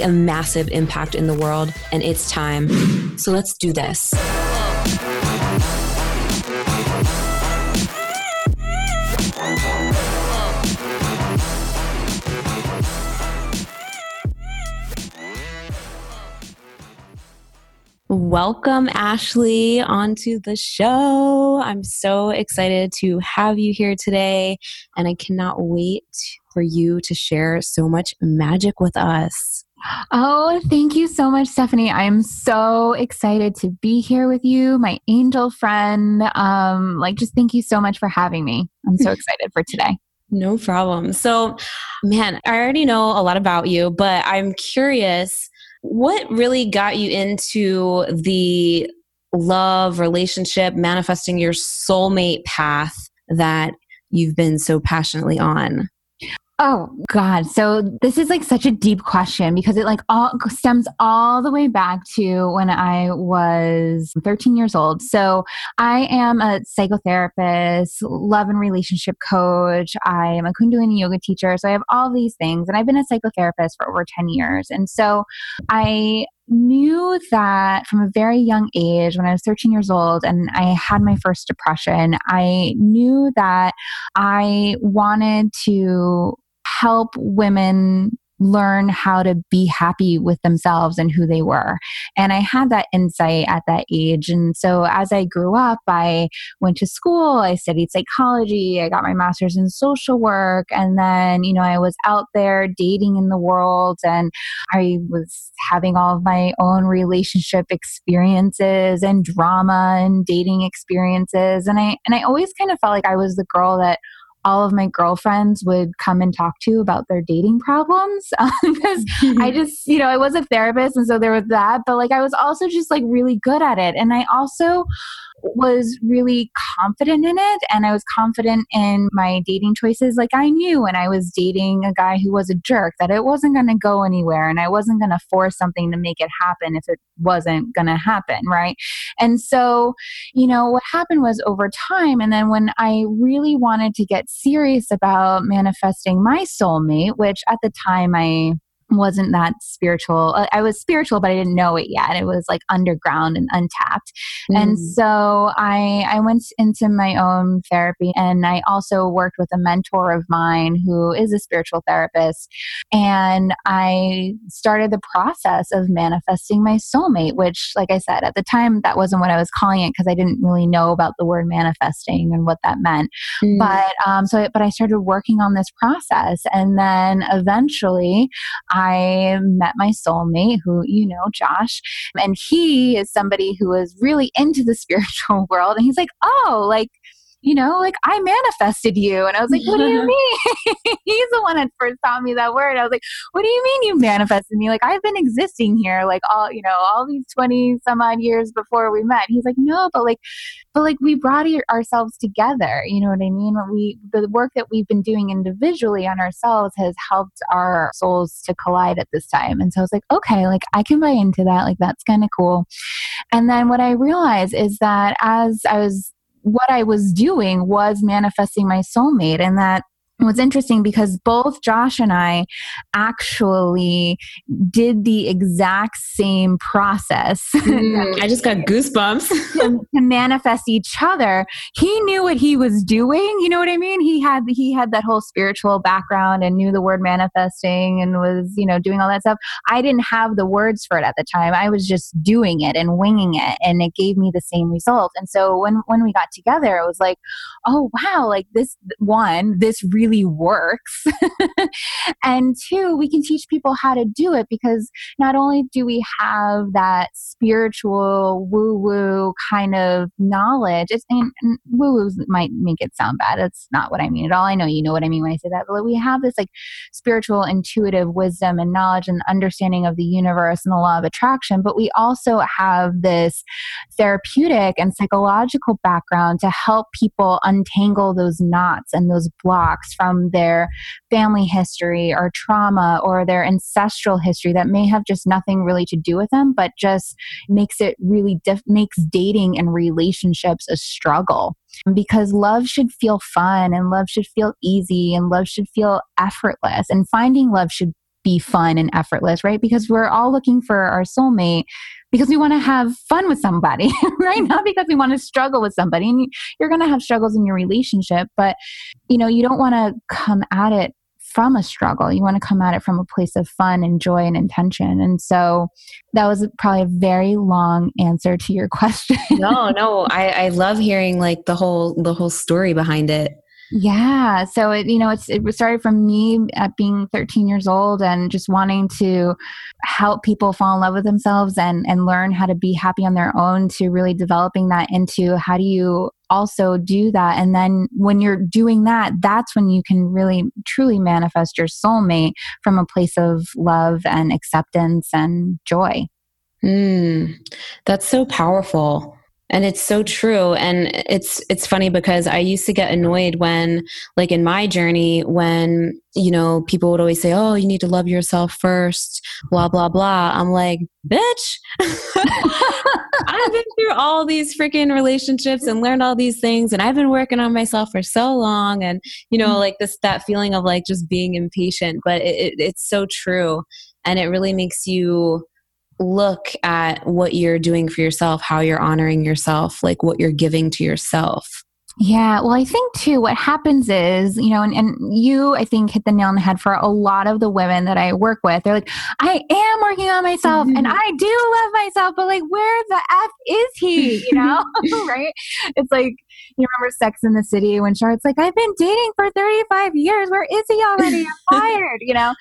a massive impact in the world, and it's time. So let's do this. Welcome, Ashley, onto the show. I'm so excited to have you here today, and I cannot wait for you to share so much magic with us. Oh, thank you so much, Stephanie. I'm so excited to be here with you, my angel friend. Um, like, just thank you so much for having me. I'm so excited for today. No problem. So, man, I already know a lot about you, but I'm curious what really got you into the love, relationship, manifesting your soulmate path that you've been so passionately on? Oh God. So this is like such a deep question because it like all stems all the way back to when I was 13 years old. So I am a psychotherapist, love and relationship coach. I am a Kundalini yoga teacher. So I have all these things and I've been a psychotherapist for over 10 years. And so I knew that from a very young age, when I was 13 years old and I had my first depression, I knew that I wanted to help women learn how to be happy with themselves and who they were. And I had that insight at that age. And so as I grew up, I went to school, I studied psychology, I got my master's in social work. And then, you know, I was out there dating in the world and I was having all of my own relationship experiences and drama and dating experiences. And I, and I always kind of felt like I was the girl that all of my girlfriends would come and talk to about their dating problems because um, I just, you know, I was a therapist and so there was that, but like I was also just like really good at it. And I also was really confident in it and I was confident in my dating choices. Like I knew when I was dating a guy who was a jerk that it wasn't going to go anywhere and I wasn't going to force something to make it happen if it wasn't going to happen, right? And so, you know, what happened was over time and then when I really wanted to get serious about manifesting my soulmate, which at the time I wasn't that spiritual. Uh, I was spiritual, but I didn't know it yet. It was like underground and untapped. Mm. And so I I went into my own therapy and I also worked with a mentor of mine who is a spiritual therapist. And I started the process of manifesting my soulmate, which like I said, at the time that wasn't what I was calling it because I didn't really know about the word manifesting and what that meant. Mm. But um so but I started working on this process and then eventually I met my soulmate, who you know, Josh, and he is somebody who is really into the spiritual world. And he's like, oh, like, you know, like I manifested you. And I was like, what do you mean? He's the one that first taught me that word. I was like, what do you mean you manifested me? Like I've been existing here like all, you know, all these 20 some odd years before we met. He's like, no, but like, but like we brought ourselves together. You know what I mean? We, the work that we've been doing individually on ourselves has helped our souls to collide at this time. And so I was like, okay, like I can buy into that. Like that's kind of cool. And then what I realized is that as I was what I was doing was manifesting my soulmate and that it was interesting because both Josh and I actually did the exact same process. Mm, I just got goosebumps to, to, manifest each other. He knew what he was doing. You know what I mean? He had he had that whole spiritual background and knew the word manifesting and was you know doing all that stuff. I didn't have the words for it at the time. I was just doing it and winging it, and it gave me the same result. And so when when we got together, it was like, oh wow, like this one, this really really works. and two, we can teach people how to do it because not only do we have that spiritual woo woo kind of knowledge. It's and, and woo might make it sound bad. That's not what I mean at all. I know you know what I mean when I say that. But we have this like spiritual, intuitive wisdom and knowledge and understanding of the universe and the law of attraction. But we also have this therapeutic and psychological background to help people untangle those knots and those blocks from their family history or trauma or their ancestral history that may have just nothing really to do with them, but just makes it really diff- makes dating and relationships a struggle. Because love should feel fun and love should feel easy and love should feel effortless and finding love should be fun and effortless, right? Because we're all looking for our soulmate because we want to have fun with somebody, right? Not because we want to struggle with somebody. And you're going to have struggles in your relationship, but you know, you don't want to come at it from a struggle. You want to come at it from a place of fun and joy and intention. And so that was probably a very long answer to your question. no, no, I, I love hearing like the whole the whole story behind it. Yeah. So it, you know, it's it started from me at being 13 years old and just wanting to help people fall in love with themselves and and learn how to be happy on their own to really developing that into how do you also do that and then when you're doing that that's when you can really truly manifest your soulmate from a place of love and acceptance and joy. Mm, that's so powerful and it's so true. And it's it's funny because i used to get annoyed when like in my journey when you know people would always say oh you need to love yourself first blah blah blah. I'm like bitch. I've been through all these freaking relationships and learned all these things and i've been working on myself for so long and you know like this that feeling of like just being impatient. But it, it, it's so true. And it really makes you look at what you're doing for yourself, how you're honoring yourself, like what you're giving to yourself. Yeah, well, I think too, what happens is, you know, and, and you, I think, hit the nail on the head for a lot of the women that I work with. They're like, I am working on myself mm-hmm. and I do love myself, but like, where the F is he? You know, right? It's like, you remember Sex in the City when Charlotte's like, I've been dating for 35 years. Where is he already? I'm fired, you know?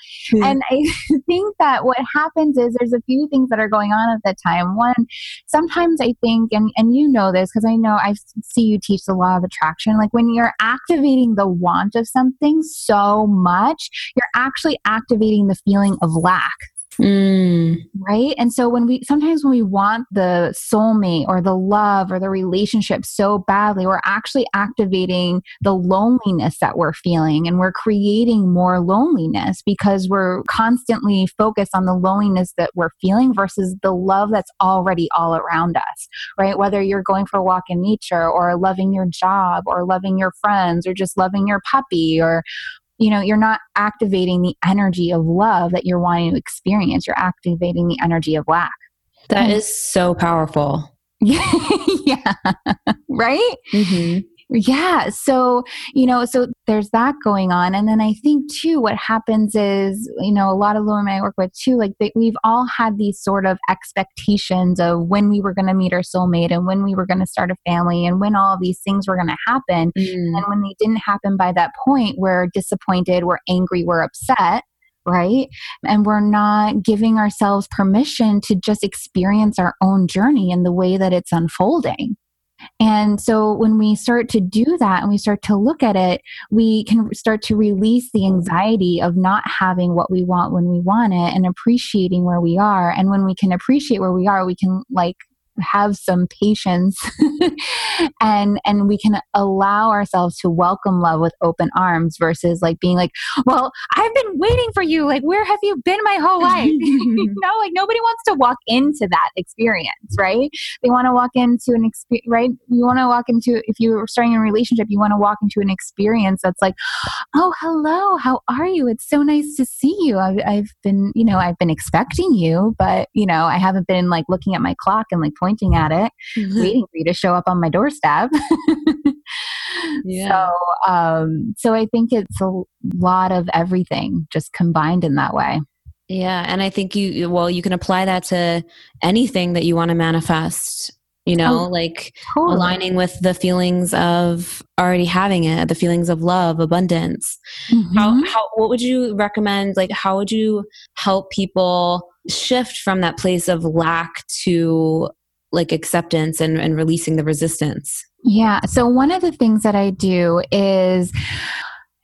And I think that what happens is there's a few things that are going on at that time. One, sometimes I think, and, and you know this because I know I see you teach the law of attraction, like when you're activating the want of something so much, you're actually activating the feeling of lack Mm. Right. And so when we sometimes when we want the soulmate or the love or the relationship so badly, we're actually activating the loneliness that we're feeling and we're creating more loneliness because we're constantly focused on the loneliness that we're feeling versus the love that's already all around us. Right. Whether you're going for a walk in nature or loving your job or loving your friends or just loving your puppy or you know you're not activating the energy of love that you're wanting to experience. You're activating the energy of lack. That is so powerful. Yeah. Right? Mm-hmm. Yeah. So, you know, so there's that going on. And then I think too, what happens is, you know, a lot of women I work with too, like they, we've all had these sort of expectations of when we were going to meet our soulmate and when we were going to start a family and when all of these things were going to happen. Mm. And when they didn't happen by that point, we're disappointed, we're angry, we're upset right? And we're not giving ourselves permission to just experience our own journey in the way that it's unfolding. And so when we start to do that and we start to look at it, we can start to release the anxiety of not having what we want when we want it and appreciating where we are. And when we can appreciate where we are, we can like have some patience and and we can allow ourselves to welcome love with open arms versus like being like well i've been waiting for you. Like where have you been my whole life? You know like nobody wants to walk into that experience right? They want to walk into an experience right? You want to walk into if you're starting a relationship you want to walk into an experience that's like oh hello. How are you? It's so nice to see you. I've, I've been you know i've been expecting you but you know i haven't been like looking at my clock and like pointing at it, mm-hmm. waiting for you to show up on my doorstep. yeah. So, um, so I think it's a lot of everything just combined in that way. Yeah, and I think you well, you can apply that to anything that you want to manifest you know oh, like totally. aligning with the feelings of already having it the feelings of love abundance mm-hmm. how, how what would you recommend like how would you help people shift from that place of lack to like acceptance and, and releasing the resistance? Yeah. So one of the things that I do is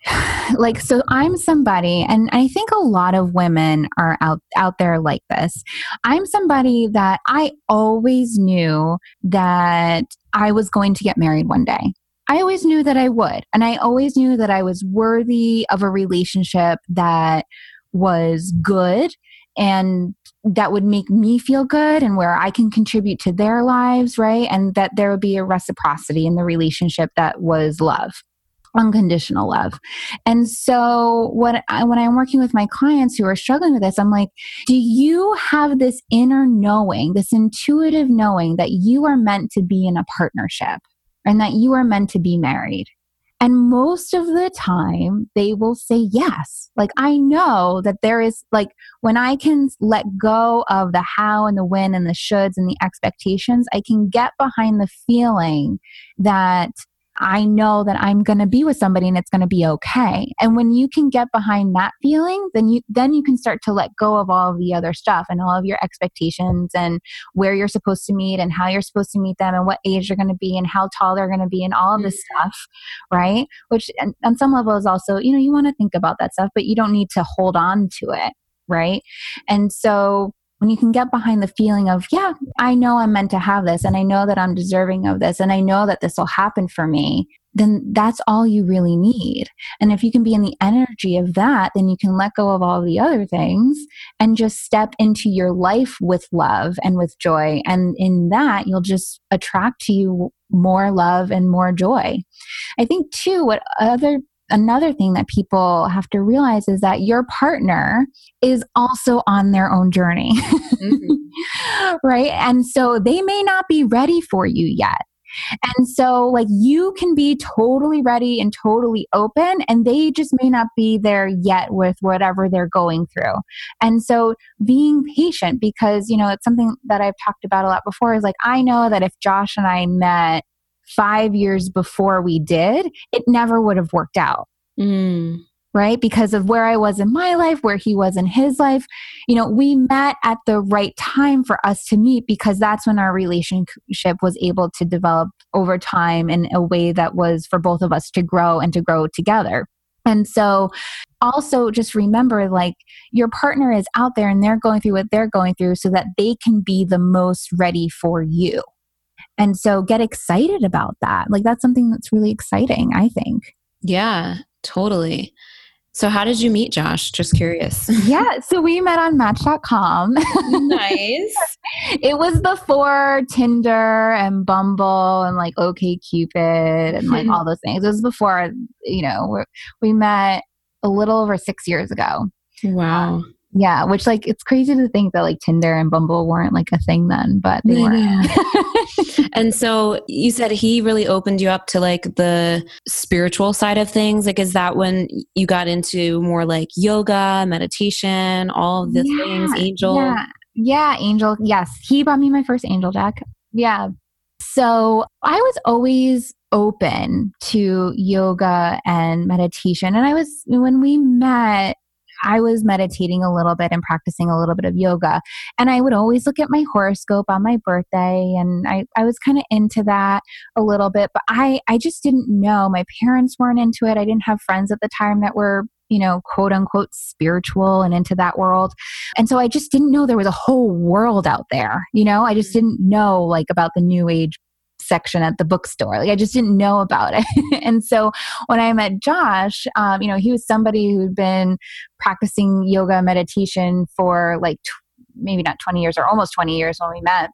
like so i'm somebody and i think a lot of women are out out there like this i'm somebody that i always knew that i was going to get married one day i always knew that i would and i always knew that i was worthy of a relationship that was good and that would make me feel good and where I can contribute to their lives, right? And that there would be a reciprocity in the relationship that was love unconditional love. And so what I, when I'm working with my clients who are struggling with this, I'm like, do you have this inner knowing, this intuitive knowing that you are meant to be in a partnership and that you are meant to be married? And most of the time, they will say yes. Like, I know that there is, like, when I can let go of the how and the when and the shoulds and the expectations, I can get behind the feeling that I know that I'm going to be with somebody and it's going to be okay. And when you can get behind that feeling, then you then you can start to let go of all of the other stuff and all of your expectations and where you're supposed to meet and how you're supposed to meet them and what age they're going to be and how tall they're going to be and all of this mm-hmm. stuff, right? Which on some level is also, you know, you want to think about that stuff, but you don't need to hold on to it, right? And so when you can get behind the feeling of, yeah, I know I'm meant to have this and I know that I'm deserving of this and I know that this will happen for me, then that's all you really need. And if you can be in the energy of that, then you can let go of all the other things and just step into your life with love and with joy. And in that, you'll just attract to you more love and more joy. I think, too, what other another thing that people have to realize is that your partner is also on their own journey. Mm-hmm. right? And so they may not be ready for you yet. And so, like, you can be totally ready and totally open, and they just may not be there yet with whatever they're going through. And so, being patient, because, you know, it's something that I've talked about a lot before is like, I know that if Josh and I met five years before we did, it never would have worked out. Mm. Right? Because of where I was in my life, where he was in his life. You know, we met at the right time for us to meet because that's when our relationship was able to develop over time in a way that was for both of us to grow and to grow together. And so also just remember like your partner is out there and they're going through what they're going through so that they can be the most ready for you. And so get excited about that. Like that's something that's really exciting, I think. Yeah, totally. So how did you meet Josh? Just curious. yeah, so we met on match.com. nice. it was before Tinder and Bumble and like OK Cupid and like all those things. It was before, you know, we met a little over 6 years ago. Wow. Um, yeah, which like it's crazy to think that like Tinder and Bumble weren't like a thing then, but they were. and so you said he really opened you up to like the spiritual side of things. Like, is that when you got into more like yoga, meditation, all of the yeah, things, angel? Yeah. yeah, angel. Yes, he bought me my first angel deck. Yeah. So I was always open to yoga and meditation. And I was, when we met, I was meditating a little bit and practicing a little bit of yoga. And I would always look at my horoscope on my birthday. And I, I was kind of into that a little bit, but I, I just didn't know. My parents weren't into it. I didn't have friends at the time that were you know, quote unquote spiritual and into that world. And so I just didn't know there was a whole world out there. You know, I just mm. didn't know like about the new age section at the bookstore. Like I just didn't know about it. and so when I met Josh, um, you know, he was somebody who'd been practicing yoga meditation for like t- maybe not 20 years or almost 20 years when we met.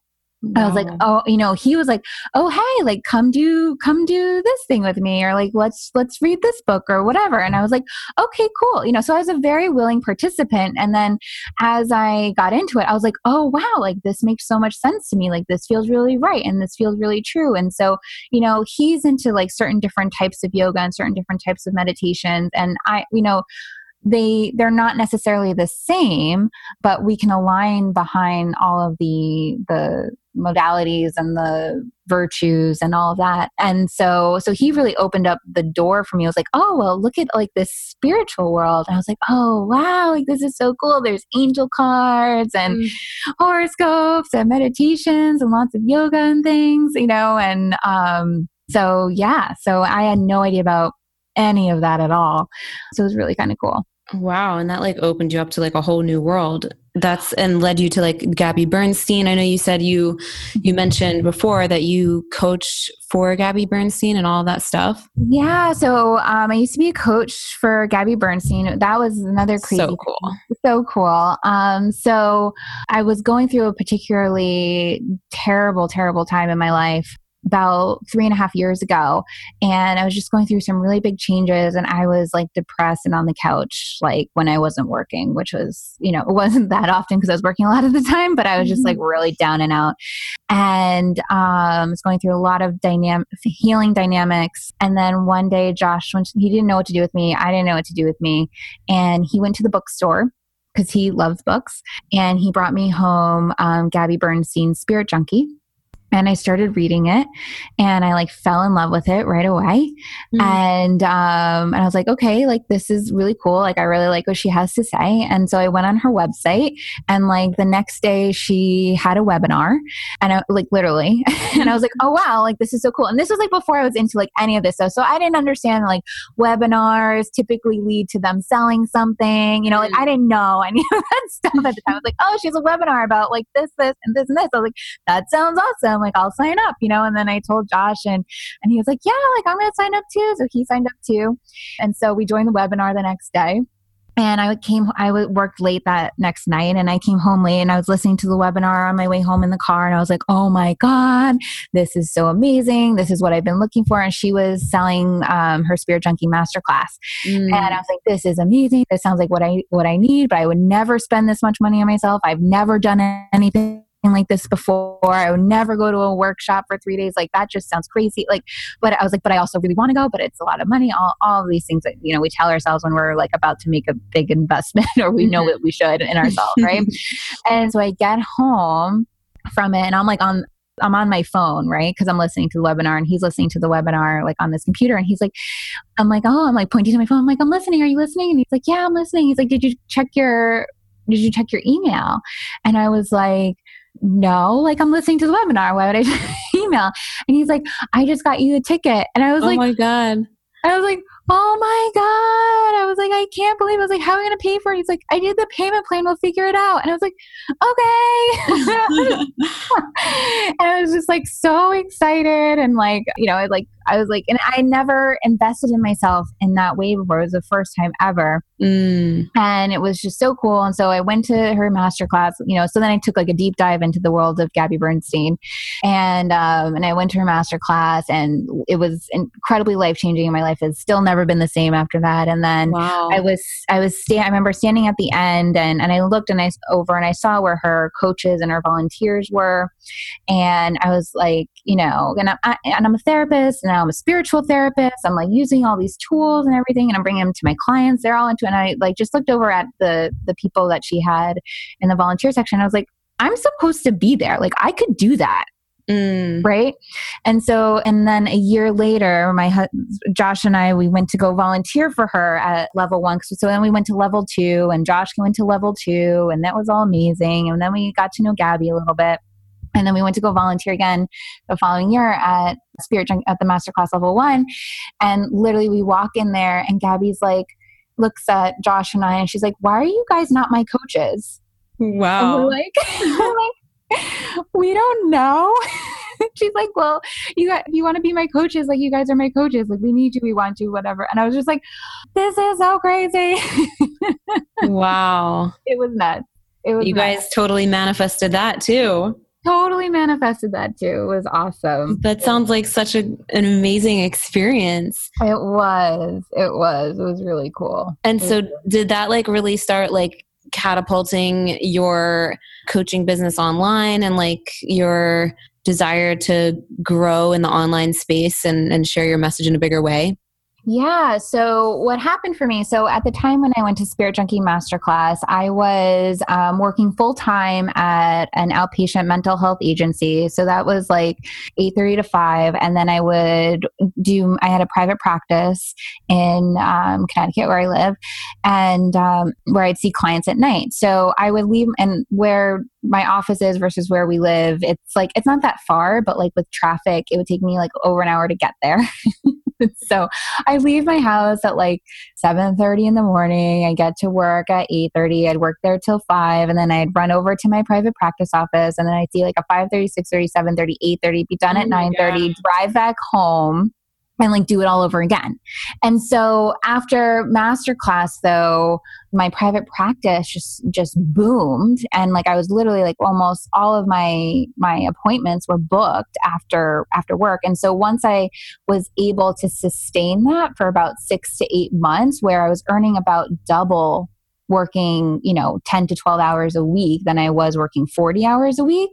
I was like, oh, you know, he was like, oh, hey, like come do come do this thing with me, or like let's let's read this book or whatever. And I was like, okay, cool. You know, so I was a very willing participant. And then as I got into it, I was like, oh wow, like this makes so much sense to me. Like this feels really right and this feels really true. And so, you know, he's into like certain different types of yoga and certain different types of meditations. And I, you know, they they're not necessarily the same but we can align behind all of the the modalities and the virtues and all of that. And so so he really opened up the door for me. I was like, oh well, look at like this spiritual world. And I was like, oh wow, like this is so cool. There's angel cards and mm. horoscopes and meditations and lots of yoga and things, you know, and um so yeah, so I had no idea about any of that at all. So it was really kind of cool. Wow. And that like opened you up to like a whole new world. That's and led you to like Gabby Bernstein. I know you said you you mentioned before that you coached for Gabby Bernstein and all that stuff. Yeah. So um, I used to be a coach for Gabby Bernstein. That was another crazy. So cool. So cool. Um, so I was going through a particularly terrible, terrible time in my life about three and a half years ago and i was just going through some really big changes and i was like depressed and on the couch like when i wasn't working which was you know it wasn't that often because i was working a lot of the time but i was just like mm-hmm. really down and out and um, I was going through a lot of dynamic healing dynamics and then one day josh went he didn't know what to do with me i didn't know what to do with me and he went to the bookstore because he loves books and he brought me home um, gabby bernstein's spirit junkie and I started reading it and I like fell in love with it right away. Mm-hmm. And um and I was like, okay, like this is really cool. Like I really like what she has to say. And so I went on her website and like the next day she had a webinar and I, like literally and I was like, oh wow, like this is so cool. And this was like before I was into like any of this stuff. So I didn't understand like webinars typically lead to them selling something. You know, like mm. I didn't know any of that stuff at the time. I was like, oh, she has a webinar about like this, this, and this and this. I was like, that sounds awesome. I'm like, I'll sign up, you know? And then I told Josh and, and he was like, yeah, like I'm going to sign up too. So he signed up too. And so we joined the webinar the next day and I came, I worked late that next night and I came home late and I was listening to the webinar on my way home in the car and I was like, oh my God, this is so amazing. This is what I've been looking for. And she was selling um, her Spirit Junkie Masterclass. Mm. And I was like, this is amazing. This sounds like what I, what I need, but I would never spend this much money on myself. I've never done anything like this before. I would never go to a workshop for three days. Like that just sounds crazy. Like, but I was like, but I also really want to go, but it's a lot of money. All, all these things that, you know, we tell ourselves when we're like about to make a big investment or we know mm-hmm. that we should in ourselves. Right. and so I get home from it and I'm like on, I'm on my phone, right? Because I'm listening to the webinar and he's listening to the webinar like on this computer. And he's like, I'm like, oh, I'm like pointing to my phone. I'm like, I'm listening. Are you listening? And he's like, yeah, I'm listening. He's like, did you check your, did you check your email? And I was like, no, like I'm listening to the webinar. Why would I email? And he's like, I just got you the ticket. And I was oh like, oh my God. I was like, oh my God. I was like, I can't believe it. I was like, how are we going to pay for it? He's like, I did the payment plan. We'll figure it out. And I was like, okay. and I was just like so excited. And like, you know, like, I was like, and I never invested in myself in that way before. It was the first time ever. Mm. And it was just so cool. And so I went to her masterclass, you know, so then I took like a deep dive into the world of Gabby Bernstein. And, um, and I went to her masterclass and it was incredibly life changing my life. has still never been the same after that. And then wow. I was, I was, sta- I remember standing at the end and, and I looked and I over and I saw where her coaches and her volunteers were. And I was like, you know, and, I, and I'm a therapist and I'm a spiritual therapist. I'm like using all these tools and everything, and I'm bringing them to my clients. They're all into it. And I like just looked over at the the people that she had in the volunteer section. I was like, I'm supposed to be there. Like I could do that. Mm. Right. And so, and then a year later, my husband, Josh and I, we went to go volunteer for her at level one. So then we went to level two, and Josh went to level two, and that was all amazing. And then we got to know Gabby a little bit. And then we went to go volunteer again the following year at Spirit at the Masterclass Level One. And literally, we walk in there, and Gabby's like, looks at Josh and I, and she's like, "Why are you guys not my coaches?" Wow. And we're like, we're like, we don't know. she's like, "Well, you got, you want to be my coaches? Like, you guys are my coaches. Like, we need you. We want you. Whatever." And I was just like, "This is so crazy." wow. It was nuts. It was. You nuts. guys totally manifested that too totally manifested that too. It was awesome. That sounds like such a, an amazing experience. It was. It was. It was really cool. And so did that like really start like catapulting your coaching business online and like your desire to grow in the online space and, and share your message in a bigger way? Yeah. So, what happened for me? So, at the time when I went to Spirit Junkie Masterclass, I was um, working full time at an outpatient mental health agency. So that was like eight thirty to five, and then I would do. I had a private practice in um, Connecticut where I live, and um, where I'd see clients at night. So I would leave, and where my office is versus where we live, it's like it's not that far, but like with traffic, it would take me like over an hour to get there. so I leave my house at like 7:30 in the morning. I get to work at 8:30. I'd work there till 5 and then I'd run over to my private practice office and then I'd see like a 5:30, 6:30, 7:30, 8:30, be done at 9:30, drive back home and like do it all over again. And so after masterclass though, my private practice just just boomed and like I was literally like almost all of my my appointments were booked after after work. And so once I was able to sustain that for about 6 to 8 months where I was earning about double working, you know, 10 to 12 hours a week than I was working 40 hours a week,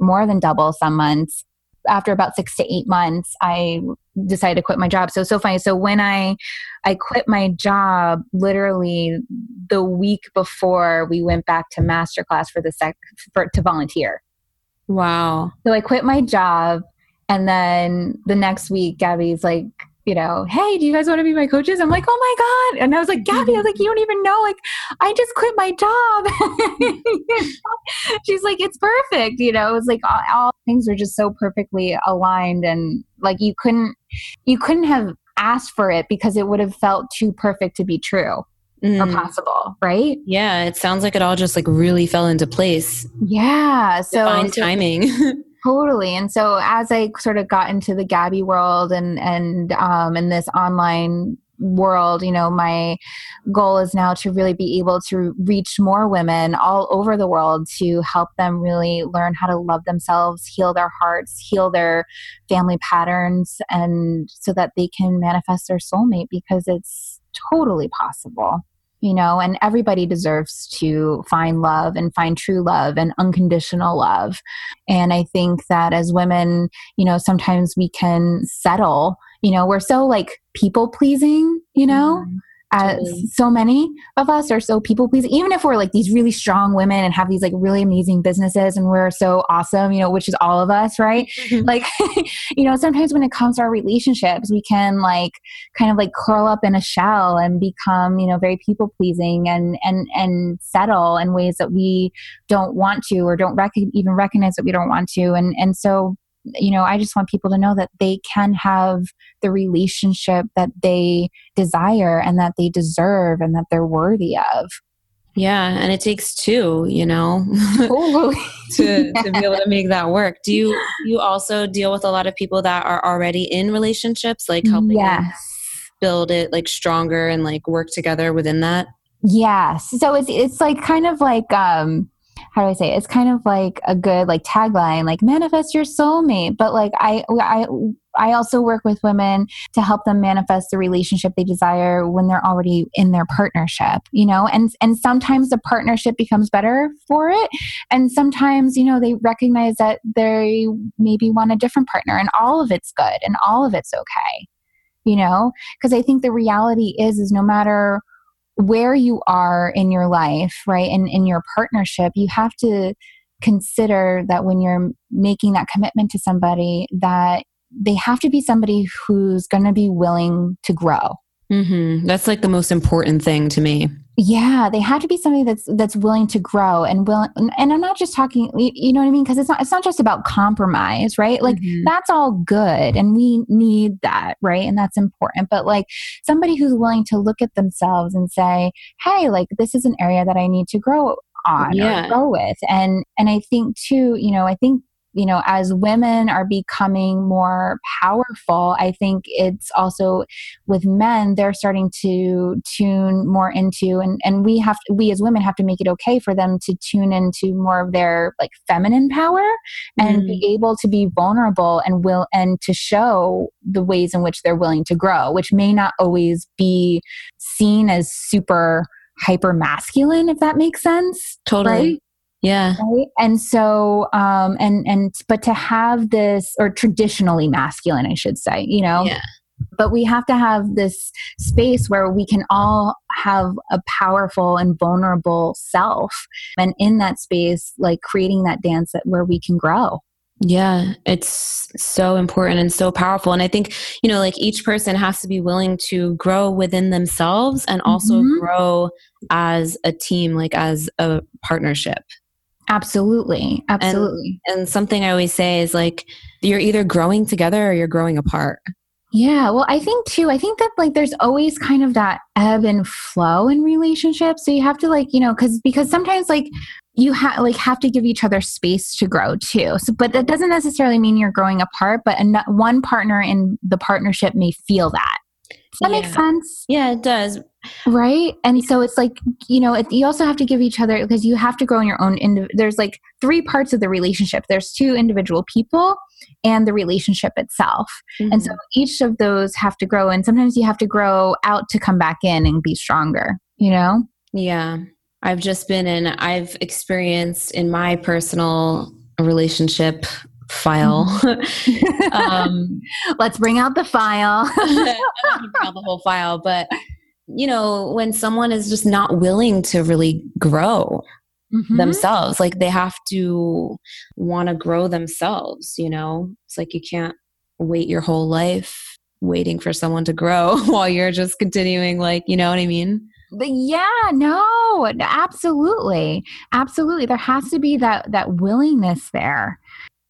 more than double some months after about six to eight months, I decided to quit my job. So so funny. So when I I quit my job, literally the week before we went back to masterclass for the sec for to volunteer. Wow. So I quit my job, and then the next week, Gabby's like, you know, hey, do you guys want to be my coaches? I'm like, oh my God. And I was like, Gabby, I was like, you don't even know. Like, I just quit my job. She's like, it's perfect. You know, it was like all, all things were just so perfectly aligned. And like, you couldn't, you couldn't have asked for it because it would have felt too perfect to be true. Mm. or possible, right? Yeah, it sounds like it all just like really fell into place. Yeah, so Divine timing. Totally. And so as I sort of got into the Gabby world and and um in this online world, you know, my goal is now to really be able to reach more women all over the world to help them really learn how to love themselves, heal their hearts, heal their family patterns and so that they can manifest their soulmate because it's totally possible you know, and everybody deserves to find love and find true love and unconditional love. And I think that as women, you know, sometimes we can settle, you know, we're so like people pleasing, you know. Mm-hmm as totally. so many of us are so people pleasing even if we're like these really strong women and have these like really amazing businesses and we're so awesome you know which is all of us right mm-hmm. like you know sometimes when it comes to our relationships we can like kind of like curl up in a shell and become you know very people pleasing and and and settle in ways that we don't want to or don't rec- even recognize that we don't want to and and so you know, I just want people to know that they can have the relationship that they desire and that they deserve and that they're worthy of. Yeah, and it takes two, you know, to, to be able to make that work. Do you you also deal with a lot of people that are already in relationships, like helping yes. build it like stronger and like work together within that? Yes. So it's it's like kind of like um how do I say it? it's kind of like a good like tagline like manifest your soulmate but like I I I also work with women to help them manifest the relationship they desire when they're already in their partnership, you know, and and sometimes the partnership becomes better for it. And sometimes, you know, they recognize that they maybe want a different partner and all of it's good and all of it's okay. You know, because I think the reality is is no matter where you are in your life, right, and in your partnership, you have to consider that when you're making that commitment to somebody, that they have to be somebody who's going to be willing to grow. Mm-hmm. That's like the most important thing to me. Yeah, they have to be somebody that's that's willing to grow and will. And I'm not just talking, you know what I mean? Because it's not it's not just about compromise, right? Like mm-hmm. that's all good, and we need that, right? And that's important. But like somebody who's willing to look at themselves and say, "Hey, like this is an area that I need to grow on yeah. or go with," and and I think too, you know, I think you know, as women are becoming more powerful, I think it's also with men, they're starting to tune more into, and, and we have, to, we as women have to make it okay for them to tune into more of their like feminine power and mm. be able to be vulnerable and will, and to show the ways in which they're willing to grow, which may not always be seen as super hyper masculine, if that makes sense. Totally. Right? Yeah. Right? And so, um, and, and, but to have this, or traditionally masculine, I should say, you know, yeah. but we have to have this space where we can all have a powerful and vulnerable self and in that space like creating that dance that where we can grow yeah, it's so important and so powerful. And I think, you know, like each person has to be willing to grow within themselves and also mm-hmm. grow as a team, like as a partnership. Absolutely. Absolutely. And, and something I always say is like, you're either growing together or you're growing apart. Yeah, well, I think too, I think that like there's always kind of that ebb and flow in relationships. So you have to like, you know, cuz because sometimes like you have like have to give each other space to grow too. So but that doesn't necessarily mean you're growing apart, but an- one partner in the partnership may feel that. Does that yeah. make sense? Yeah, it does. Right. And so it's like, you know, it, you also have to give each other because you have to grow in your own. Indiv- there's like three parts of the relationship there's two individual people and the relationship itself. Mm-hmm. And so mm-hmm. each of those have to grow. And sometimes you have to grow out to come back in and be stronger, you know? Yeah. I've just been in, I've experienced in my personal relationship file. um, Let's bring out the file. bring out the whole file, but you know, when someone is just not willing to really grow mm-hmm. themselves, like they have to want to grow themselves, you know, it's like you can't wait your whole life waiting for someone to grow while you're just continuing, like, you know what I mean? But yeah no absolutely absolutely there has to be that that willingness there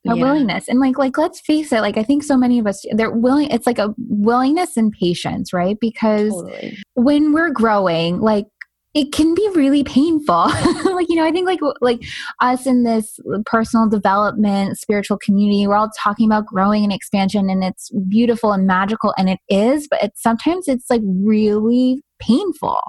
a yeah. willingness and like like let's face it like i think so many of us they're willing it's like a willingness and patience right because totally. when we're growing like it can be really painful like you know i think like like us in this personal development spiritual community we're all talking about growing and expansion and it's beautiful and magical and it is but it's sometimes it's like really painful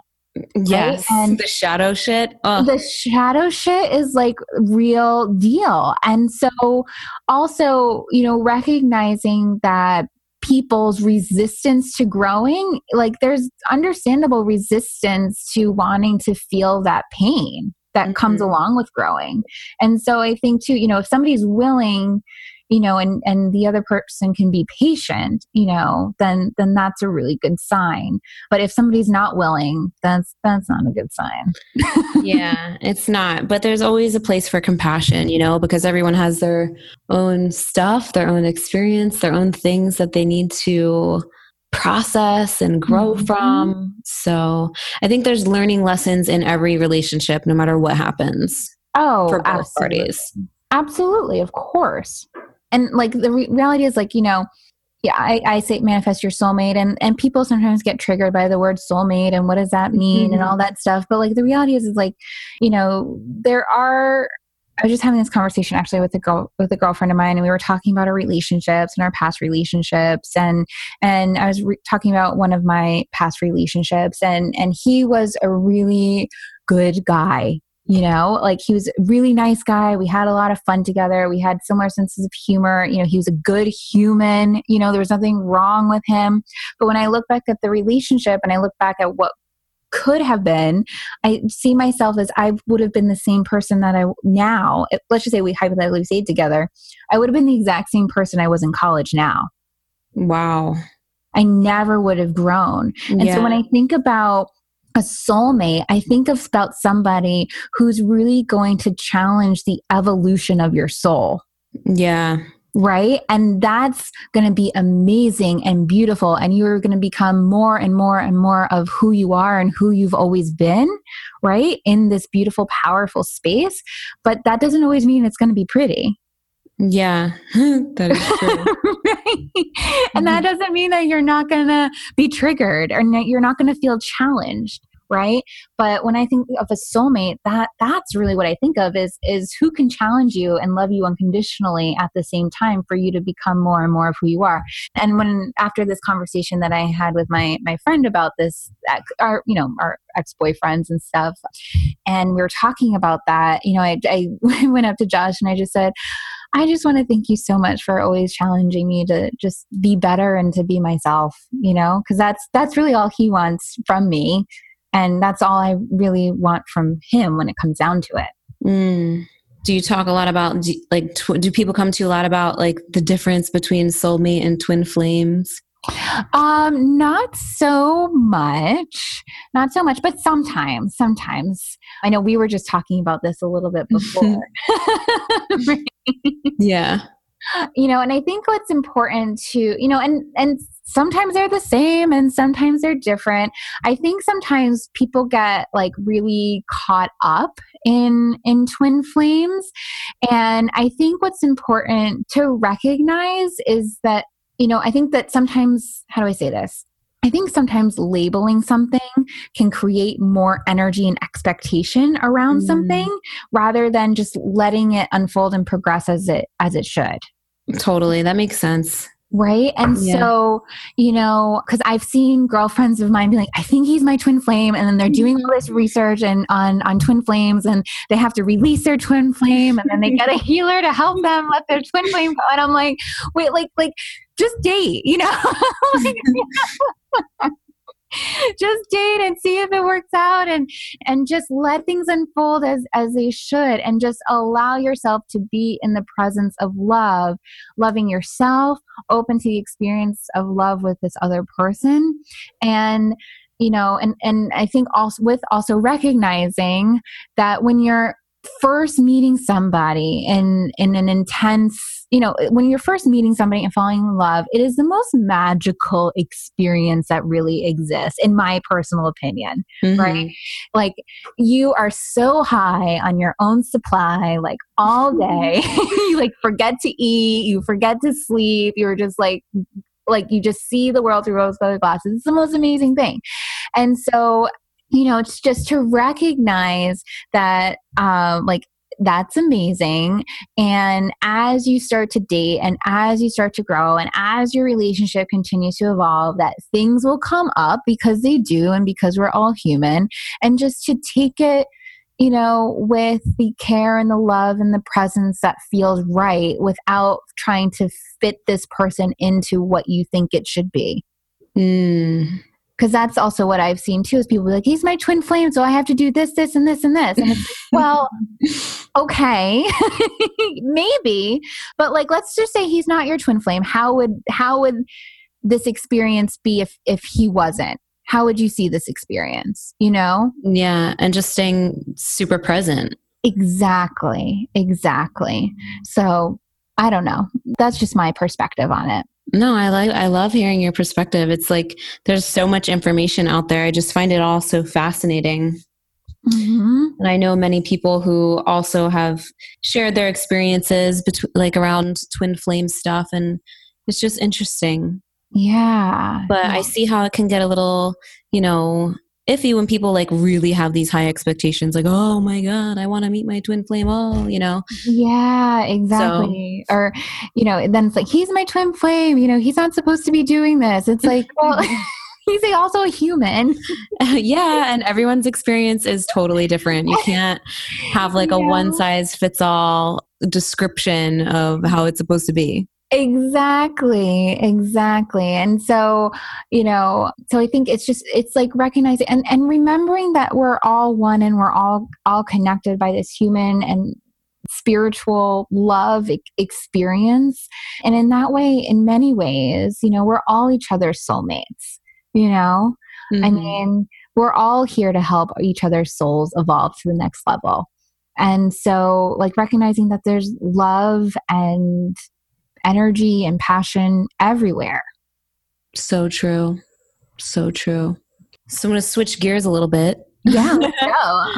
Yes. Right? And the shadow shit. Ugh. The shadow shit is like real deal. And so also, you know, recognizing that people's resistance to growing, like there's understandable resistance to wanting to feel that pain that mm-hmm. comes along with growing. And so I think too, you know, if somebody's willing you know and and the other person can be patient you know then then that's a really good sign. But if somebody's not willing that's that's not a good sign. Yeah it's not. But there's always a place for compassion you know because everyone has their own stuff their own experience their own things that they need to process and grow mm-hmm. from. So i think there's learning lessons in every relationship no matter what happens oh for both absolutely. parties. Absolutely of course and like the re- reality is like you know yeah I, I say manifest your soulmate and and people sometimes get triggered by the word soulmate and what does that mean mm-hmm. and all that stuff but like the reality is is like you know there are I was just having this conversation actually with a girl with a girlfriend of mine, and we were talking about our relationships and our past relationships, and and I was re- talking about one of my past relationships, and and he was a really good guy, you know like he was a really nice guy. We had a lot of fun together. We had similar senses of humor. You know he was a good human. You know there was nothing wrong with him. But when i look back at the relationship and i look back at what could have been i see myself as i would have been the same person that i now. Let's just say we hypothetically stayed together. I would have been the exact same person i was in college now. Wow. I never would have grown. And yeah. so when i think about a soulmate, I think of about somebody who's really going to challenge the evolution of your soul. Yeah. Right. And that's going to be amazing and beautiful. And you're going to become more and more and more of who you are and who you've always been, right? In this beautiful, powerful space. But that doesn't always mean it's going to be pretty. Yeah, that is true. right? And that mm-hmm. doesn't mean that you're not going to be triggered or you're not going to feel challenged right but when i think of a soulmate that that's really what i think of is is who can challenge you and love you unconditionally at the same time for you to become more and more of who you are and when after this conversation that i had with my my friend about this our you know our ex-boyfriends and stuff and we were talking about that you know i, I went up to josh and i just said I just want to thank you so much for always challenging me to just be better and to be myself, you know, because that's that's really all he wants from me. And that's all I really want from him when it comes down to it. Mm. Do you talk a lot about like tw- do people come to you a lot about like the difference between soulmate and twin flames? Um, not so much. Not so much, but sometimes, sometimes. I know we were just talking about this a little bit before. yeah. You know, and I think what's important to, you know, and and sometimes they're the same and sometimes they're different. I think sometimes people get like really caught up in in twin flames and I think what's important to recognize is that you know, I think that sometimes, how do I say this? I think sometimes labeling something can create more energy and expectation around mm. something rather than just letting it unfold and progress as it as it should. Totally. That makes sense right and yeah. so you know because i've seen girlfriends of mine be like i think he's my twin flame and then they're doing all this research and on on twin flames and they have to release their twin flame and then they get a healer to help them let their twin flame go and i'm like wait like like just date you know like, just date and see if it works out and and just let things unfold as as they should and just allow yourself to be in the presence of love loving yourself open to the experience of love with this other person. And you know and and i think also with also recognizing that when you're first meeting somebody in in an intense you know when you're first meeting somebody and falling in love it is the most magical experience that really exists in my personal opinion mm-hmm. right like you are so high on your own supply like all day. You like forget to eat you forget to sleep you're just like like you just see the world through rose colored glasses. It's the most amazing thing. And so you know, it's just to recognize that, uh, like, that's amazing. And as you start to date and as you start to grow and as your relationship continues to evolve, that things will come up because they do and because we're all human. And just to take it, you know, with the care and the love and the presence that feels right without trying to fit this person into what you think it should be. Mm because that's also what I've seen too is people like, he's my twin flame, so I have to do this, this, and this, and this. And it's well, okay, maybe, but like, let's just say he's not your twin flame. How would how would this experience be if if he wasn't? How would you see this experience? You know? Yeah, and just staying super present. Exactly, exactly. So I don't know. That's just my perspective on it. No, I like I love hearing your perspective. It's like there's so much information out there. I just find it all so fascinating. Mm-hmm. And I know many people who also have shared their experiences between like around twin flame stuff and it's just interesting. Yeah. But yeah. I see how it can get a little, you know, iffy when people like really have these high expectations like oh my god i want to meet my twin flame oh you know? Yeah exactly. So. or you know then it's like he's my twin flame you know he's not supposed to be doing this. It's like well he's also a human. Yeah and everyone's experience is totally different. You can't have like a yeah. one size fits all description of how it's supposed to be exactly exactly and so you know so i think it's just it's like recognizing and and remembering that we're all one and we're all all connected by this human and spiritual love experience and in that way in many ways you know we're all each other's soulmates you know mm-hmm. i mean we're all here to help each other's souls evolve to the next level and so like recognizing that there's love and energy and passion everywhere. So true. So true. So I'm going to switch gears a little bit. Yeah, let's go.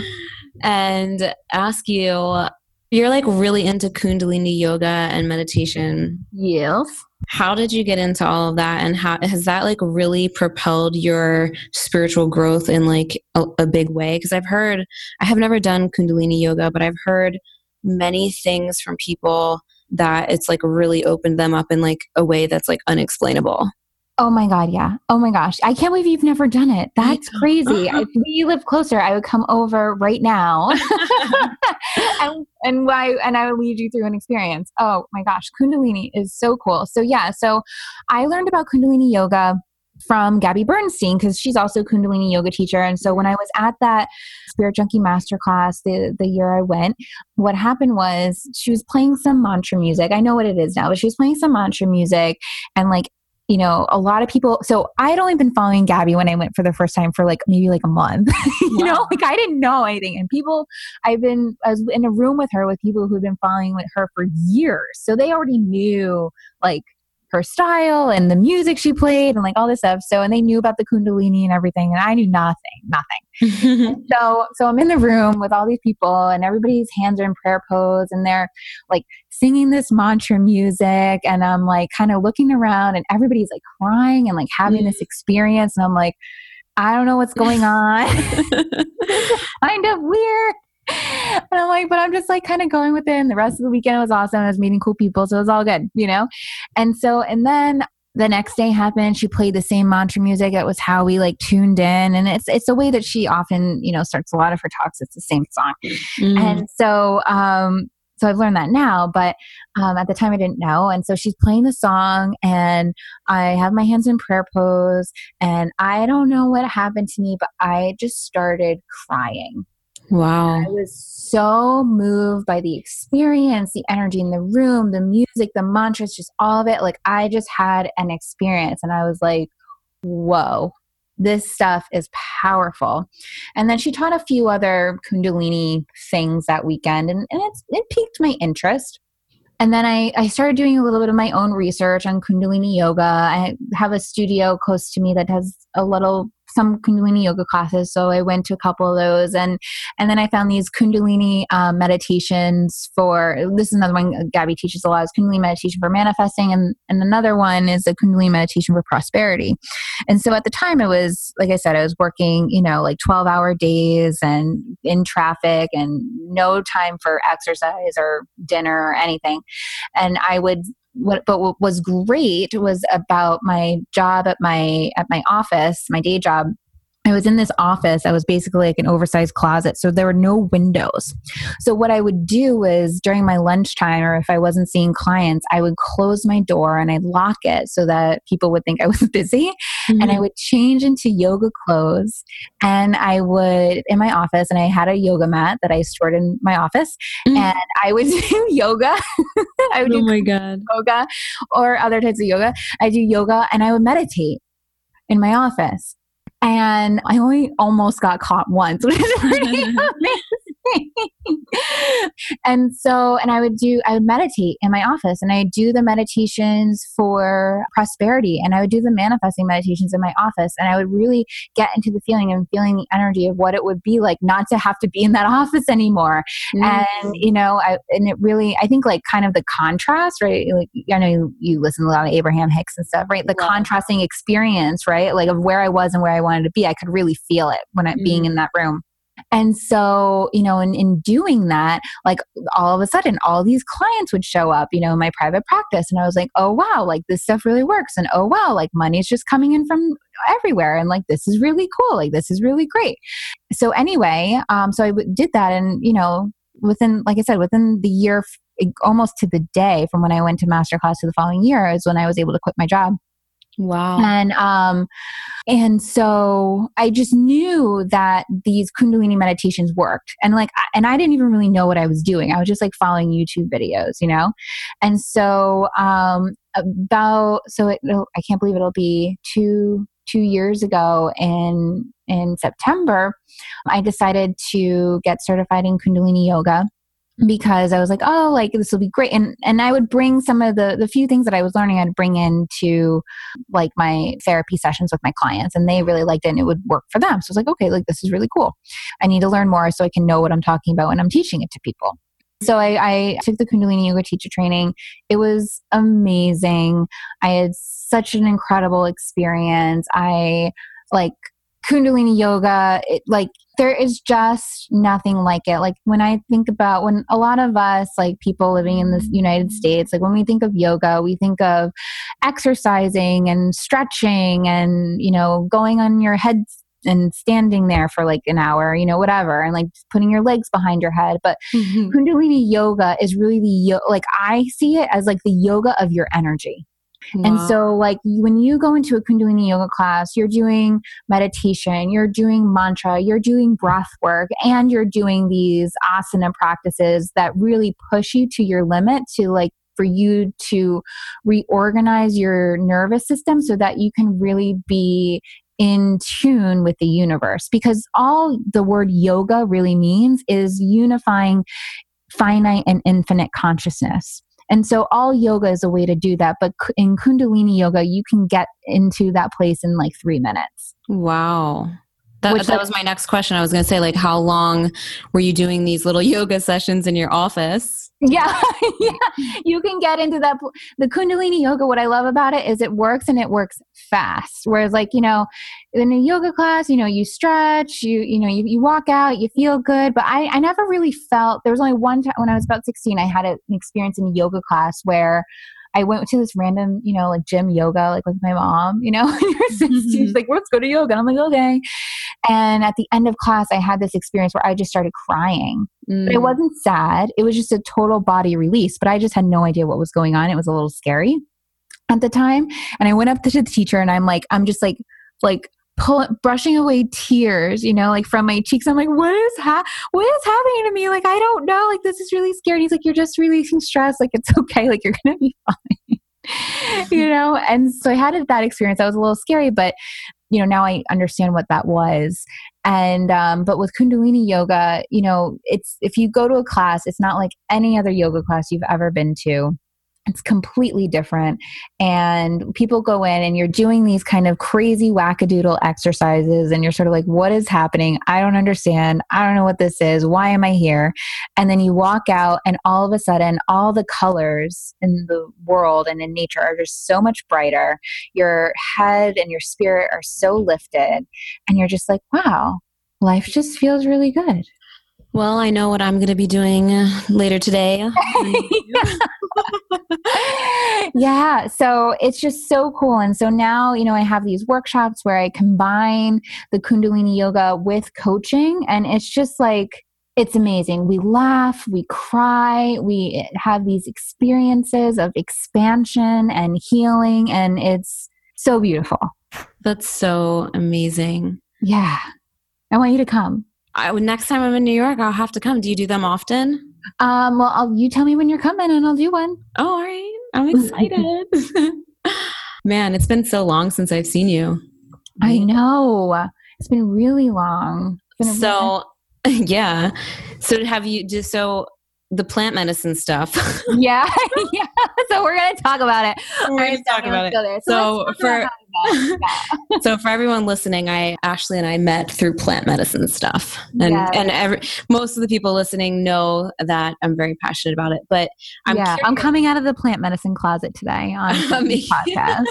and ask you you're like really into Kundalini yoga and meditation. Yes. How did you get into all of that and how has that like really propelled your spiritual growth in like a, a big way? Because I've heard I have never done Kundalini yoga, but I've heard many things from people that it's like really opened them up in like a way that's like unexplainable. Oh my God, yeah. Oh my gosh. I can't believe you've never done it. That's crazy. if we lived closer, I would come over right now and, and, I, and I would lead you through an experience. Oh my gosh. Kundalini is so cool. So, yeah. So, I learned about Kundalini yoga from Gabby Bernstein because she's also Kundalini yoga teacher. And so when I was at that Spirit Junkie Masterclass the, the year I went, what happened was she was playing some mantra music. I know what it is now, but she was playing some mantra music and like you know, a lot of people. So I had only been following Gabby when I went for the first time for like maybe like a month. you wow. know, like I didn't know anything. And people, I've been, I was in a room with her with people who've been following with her for years. So they already knew like her style and the music she played and like all this stuff. So, and they knew about the Kundalini and everything. And I knew nothing, nothing. so, so I'm in the room with all these people and everybody's hands are in prayer pose and they're like singing this mantra music. And I'm like kind of looking around and everybody's like crying and like having this mm. experience. And I'm like, I don't know what's going on. kind of weird. and I'm like, but I'm just like kind of going with it. And the rest of the weekend was awesome. I was meeting cool people. So it was all good, you know? And so, and then the next day happened she played the same mantra music it was how we like tuned in and it's it's a way that she often you know starts a lot of her talks it's the same song mm. and so um so I've learned that now, but um, at the time I didn't know. And so she's playing the song, and I have my hands in prayer pose, and I don't know what happened to me, but I just started crying. Wow. I was so moved by the experience, the energy in the room, the music, the mantras, just all of it. Like I just had an experience and I was like, whoa, this stuff is powerful. And then she taught a few other Kundalini things that weekend and, and it piqued my interest. And then I, I started doing a little bit of my own research on Kundalini yoga. I have a studio close to me that has a little some Kundalini yoga classes, so I went to a couple of those, and and then I found these Kundalini um, meditations for. This is another one Gabby teaches a lot. Is Kundalini meditation for manifesting, and and another one is a Kundalini meditation for prosperity. And so at the time, it was like I said, I was working, you know, like twelve hour days and in traffic, and no time for exercise or dinner or anything, and I would what but what was great was about my job at my at my office my day job I was in this office. I was basically like an oversized closet. So there were no windows. So what I would do was during my lunchtime or if I wasn't seeing clients, I would close my door and I'd lock it so that people would think I was busy. Mm-hmm. And I mm-hmm. would change into yoga clothes and I would in my office and I had a yoga mat that I stored in my office mm-hmm. and I would do yoga. I would oh do my God. yoga or other types of yoga. I do yoga and I would meditate in my office and I only almost got caught once, which is pretty amazing. and so, and I would do, I would meditate in my office and I do the meditations for prosperity and I would do the manifesting meditations in my office and I would really get into the feeling and feeling the energy of what it would be like not to have to be in that office anymore. Mm-hmm. And, you know, I, and it really, I think like kind of the contrast, right? Like, I know you, you listen to a lot of Abraham Hicks and stuff, right? The yeah. contrasting experience, right? Like of where I was and where I wanted to be. I could really feel it when I'm mm. being in that room. And so, you know, in, in doing that, like all of a sudden, all these clients would show up, you know, in my private practice. And I was like, oh, wow, like this stuff really works. And oh, wow, like money's just coming in from everywhere. And like, this is really cool. Like, this is really great. So, anyway, um, so I w- did that. And, you know, within, like I said, within the year, almost to the day from when I went to masterclass to the following year is when I was able to quit my job. Wow. And um and so I just knew that these kundalini meditations worked. And like and I didn't even really know what I was doing. I was just like following YouTube videos, you know. And so um about so it, I can't believe it'll be 2 2 years ago in in September I decided to get certified in kundalini yoga because I was like, oh, like this will be great. And and I would bring some of the the few things that I was learning, I'd bring into like my therapy sessions with my clients, and they really liked it, and it would work for them. So I was like, okay, like this is really cool. I need to learn more so I can know what I'm talking about when I'm teaching it to people. So I, I took the Kundalini Yoga teacher training. It was amazing. I had such an incredible experience. I like Kundalini yoga, it, like there is just nothing like it. Like when I think about when a lot of us, like people living in the United States, like when we think of yoga, we think of exercising and stretching and, you know, going on your head and standing there for like an hour, you know, whatever, and like putting your legs behind your head. But mm-hmm. Kundalini yoga is really the, yo- like, I see it as like the yoga of your energy. Wow. And so, like, when you go into a Kundalini yoga class, you're doing meditation, you're doing mantra, you're doing breath work, and you're doing these asana practices that really push you to your limit to like for you to reorganize your nervous system so that you can really be in tune with the universe because all the word yoga really means is unifying finite and infinite consciousness. And so all yoga is a way to do that. But in Kundalini yoga, you can get into that place in like three minutes. Wow. That, Which, that was my next question. I was going to say, like, how long were you doing these little yoga sessions in your office? Yeah, yeah. You can get into that. The Kundalini yoga, what I love about it is it works and it works fast. Whereas, like, you know, in a yoga class, you know, you stretch, you, you know, you, you walk out, you feel good. But I, I never really felt, there was only one time when I was about 16, I had an experience in a yoga class where I went to this random, you know, like gym yoga, like with my mom, you know, she's like, let's go to yoga. And I'm like, okay. And at the end of class, I had this experience where I just started crying. Mm. But it mm. wasn't sad. It was just a total body release, but I just had no idea what was going on. It was a little scary at the time. And I went up to the teacher and I'm like, I'm just like, like pull, brushing away tears, you know, like from my cheeks. I'm like, what is ha- what is happening to me? Like, I don't know. Like, this is really scary. And he's like, you're just releasing stress. Like, it's okay. Like, you're gonna be fine. you know. And so I had that experience. That was a little scary, but you know now I understand what that was. And um, but with Kundalini yoga, you know, it's if you go to a class, it's not like any other yoga class you've ever been to it's completely different. And people go in and you're doing these kind of crazy wackadoodle exercises, and you're sort of like, what is happening? I don't understand. I don't know what this is. Why am I here? And then you walk out, and all of a sudden, all the colors in the world and in nature are just so much brighter. Your head and your spirit are so lifted, and you're just like, wow, life just feels really good. Well, I know what I'm going to be doing uh, later today. yeah. So it's just so cool. And so now, you know, I have these workshops where I combine the Kundalini yoga with coaching. And it's just like, it's amazing. We laugh, we cry, we have these experiences of expansion and healing. And it's so beautiful. That's so amazing. Yeah. I want you to come. I, next time I'm in New York, I'll have to come. Do you do them often? Um, well, I'll, you tell me when you're coming and I'll do one. Oh, all right. I'm excited. Man, it's been so long since I've seen you. I know. It's been really long. Been so, really- yeah. So, have you just so the plant medicine stuff. yeah, yeah. So we're gonna talk about it. We're gonna talk about it. So, so for so for everyone listening, I Ashley and I met through plant medicine stuff, and yes. and every, most of the people listening know that I'm very passionate about it. But I'm yeah, I'm coming out of the plant medicine closet today on the podcast.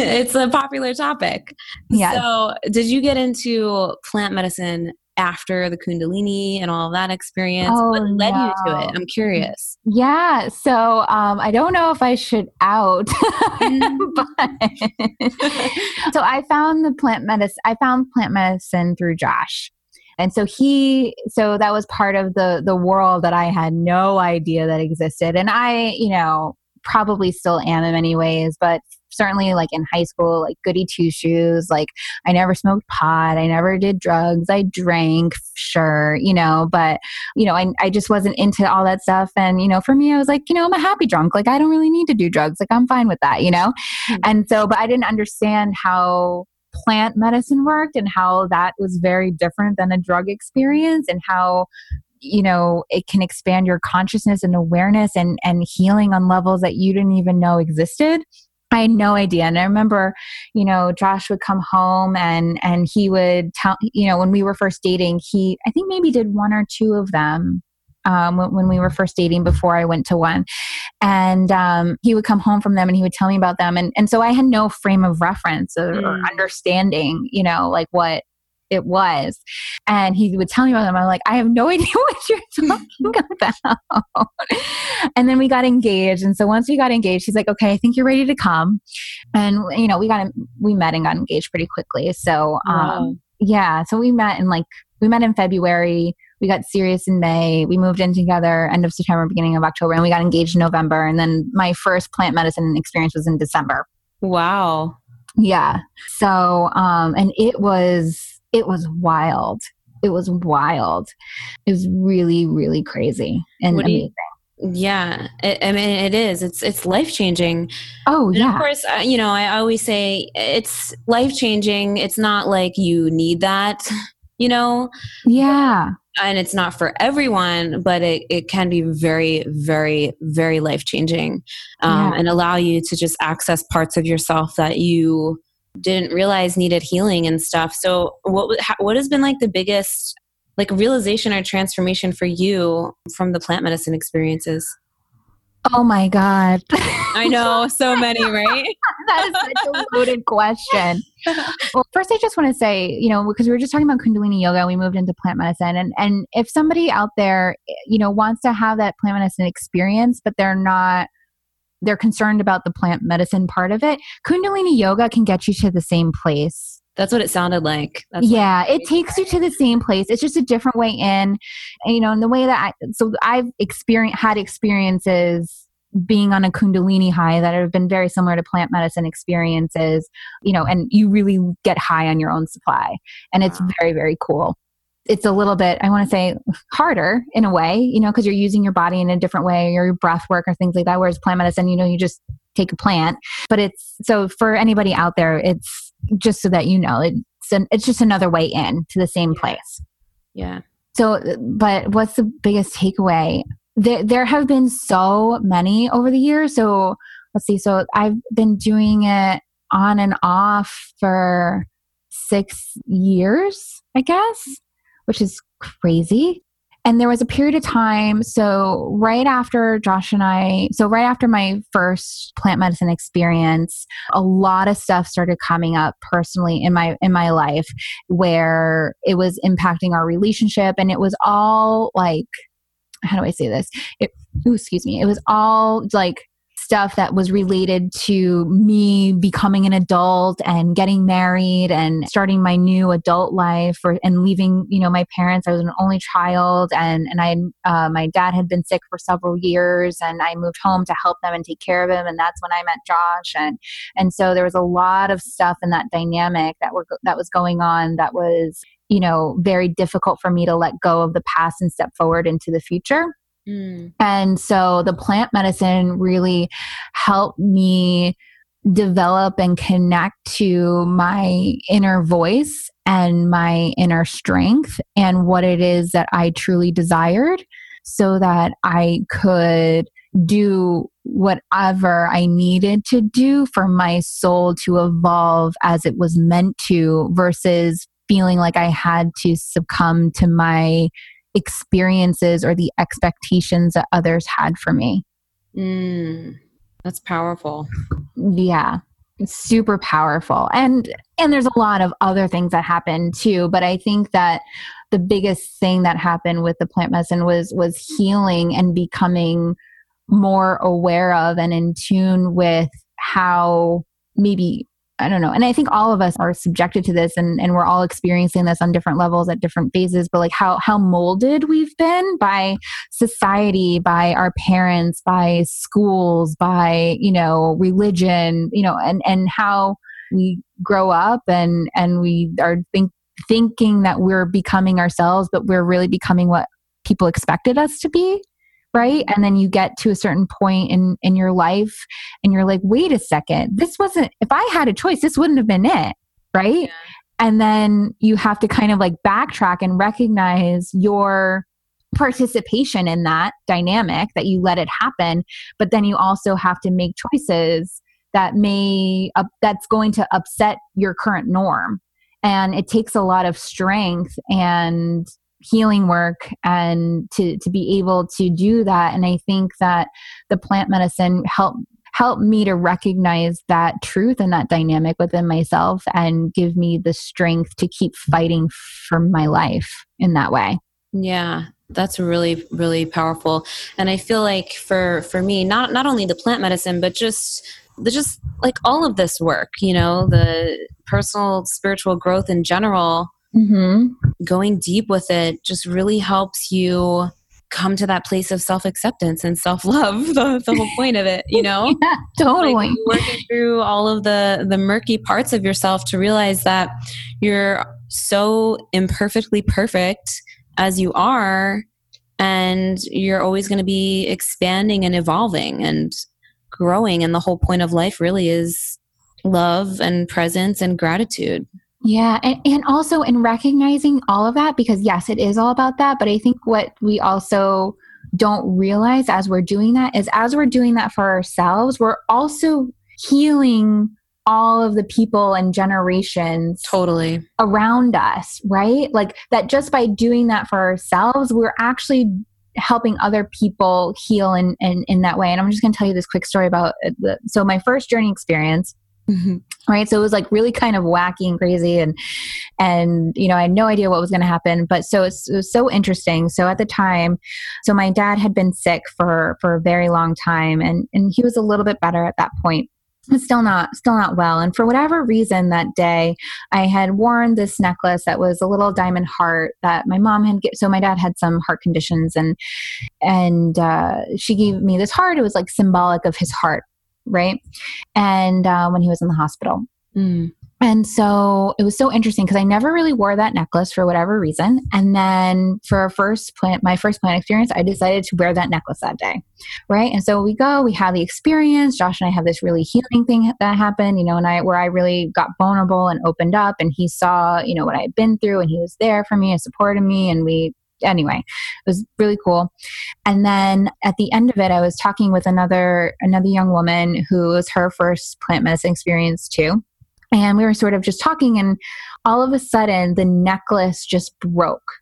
it's a popular topic. Yeah. So, did you get into plant medicine after the Kundalini and all that experience? Oh, what led no. you to it? I'm curious. Yeah. So um, I don't know if I should out, mm. but so I found the plant medicine. I found plant medicine through Josh. And so he, so that was part of the the world that I had no idea that existed. And I, you know, probably still am in many ways, but certainly like in high school, like goody two shoes. Like I never smoked pot. I never did drugs. I drank, sure, you know, but, you know, I, I just wasn't into all that stuff. And, you know, for me, I was like, you know, I'm a happy drunk. Like I don't really need to do drugs. Like I'm fine with that, you know? Mm-hmm. And so, but I didn't understand how plant medicine worked and how that was very different than a drug experience and how you know it can expand your consciousness and awareness and and healing on levels that you didn't even know existed I had no idea. And I remember, you know, Josh would come home and and he would tell, you know, when we were first dating, he I think maybe did one or two of them um, when, when, we were first dating before I went to one. And um, he would come home from them and he would tell me about them. And, and so I had no frame of reference or, mm. or understanding, you know, like what it was. And he would tell me about them. I'm like, I have no idea what you're talking about. and then we got engaged. And so once we got engaged, he's like, okay, I think you're ready to come. And, you know, we got, we met and got engaged pretty quickly. So, um, wow. yeah. So we met in like, we met in February. We got serious in May. We moved in together end of September, beginning of October, and we got engaged in November. And then my first plant medicine experience was in December. Wow. Yeah. So, um, and it was, it was wild. It was wild. It was really, really crazy and what amazing. You, Yeah, it, I mean it is. It's it's life changing. Oh yeah. And of course, uh, you know I always say it's life changing. It's not like you need that, you know. Yeah. And it's not for everyone, but it, it can be very, very, very life changing, um, yeah. and allow you to just access parts of yourself that you didn't realize needed healing and stuff. So, what what has been like the biggest like realization or transformation for you from the plant medicine experiences? Oh my God. I know, so many, right? that is such a loaded question. well, first, I just want to say, you know, because we were just talking about Kundalini yoga, we moved into plant medicine. And, and if somebody out there, you know, wants to have that plant medicine experience, but they're not, they're concerned about the plant medicine part of it, Kundalini yoga can get you to the same place that's what it sounded like. That's yeah, it takes you to the same place. It's just a different way in. And, you know, in the way that I, so I've experienced, had experiences being on a kundalini high that have been very similar to plant medicine experiences, you know, and you really get high on your own supply. And it's wow. very, very cool. It's a little bit, I want to say, harder in a way, you know, because you're using your body in a different way, or your breath work or things like that. Whereas plant medicine, you know, you just take a plant. But it's so for anybody out there, it's just so that you know, it's an, it's just another way in to the same place. Yeah. So, but what's the biggest takeaway? There, there have been so many over the years. So let's see. So I've been doing it on and off for six years, I guess, which is crazy. And there was a period of time, so right after Josh and I, so right after my first plant medicine experience, a lot of stuff started coming up personally in my in my life where it was impacting our relationship and it was all like how do I say this? It, ooh, excuse me. It was all like stuff that was related to me becoming an adult and getting married and starting my new adult life or, and leaving you know my parents. I was an only child and and i uh, my dad had been sick for several years and i moved home to help them and take care of him and that's when i met josh. And and so there was a lot of stuff in that dynamic that were that was going on that was you know very difficult for me to let go of the past and step forward into the future Mm. And so the plant medicine really helped me develop and connect to my inner voice and my inner strength and what it is that I truly desired so that I could do whatever I needed to do for my soul to evolve as it was meant to versus feeling like I had to succumb to my experiences or the expectations that others had for me. Mm, that's powerful. Yeah. It's super powerful. And and there's a lot of other things that happen too, but I think that the biggest thing that happened with the plant medicine was was healing and becoming more aware of and in tune with how maybe I don't know. And I think all of us are subjected to this and, and we're all experiencing this on different levels at different phases, but like how, how molded we've been by society, by our parents, by schools, by, you know, religion, you know, and, and how we grow up and, and we are think, thinking that we're becoming ourselves, but we're really becoming what people expected us to be right? And then you get to a certain point in in your life and you're like wait a second. This wasn't if i had a choice this wouldn't have been it right? Yeah. and then you have to kind of like backtrack and recognize your participation in that dynamic that you let it happen but then you also have to make choices that may uh, that's going to upset your current norm. And it takes a lot of strength and healing work and to to be able to do that. And i think that the plant medicine helped help me to recognize that truth and that dynamic within myself and give me the strength to keep fighting for my life in that way. Yeah that's really really powerful. And i feel like for for me not not only the plant medicine but just the just like all of this work you know the personal spiritual growth in general mm-hmm. going deep with it just really helps you come to that place of self acceptance and self love. The, the, whole point of it, you know, yeah, totally like working through all of the the murky parts of yourself to realize that you're so imperfectly perfect as you are and you're always going to be expanding and evolving and growing and the whole point of life really is love and presence and gratitude yeah and, and also in recognizing all of that because yes it is all about that but i think what we also don't realize as we're doing that is as we're doing that for ourselves we're also healing all of the people and generations totally around us, right? Like that just by doing that for ourselves, we're actually helping other people heal in, in, in that way. And I'm just going to tell you this quick story about uh, the, so my first journey experience. Mm-hmm. Right. So it was like really kind of wacky and crazy and, and, you know, I had no idea what was going to happen, but so it was so interesting. So at the time, so my dad had been sick for, for a very long time and, and he was a little bit better at that point still not still not well and for whatever reason that day i had worn this necklace that was a little diamond heart that my mom had get, so my dad had some heart conditions and and uh, she gave me this heart it was like symbolic of his heart right and uh, when he was in the hospital mm. And so it was so interesting because I never really wore that necklace for whatever reason. And then for our first plant, my first plant experience, I decided to wear that necklace that day. Right. And so we go, we have the experience. Josh and I have this really healing thing that happened, you know, and I, where I really got vulnerable and opened up and he saw, you know, what I had been through and he was there for me and supported me. And we, anyway, it was really cool. And then at the end of it, I was talking with another, another young woman who was her first plant medicine experience too and we were sort of just talking, and all of a sudden, the necklace just broke.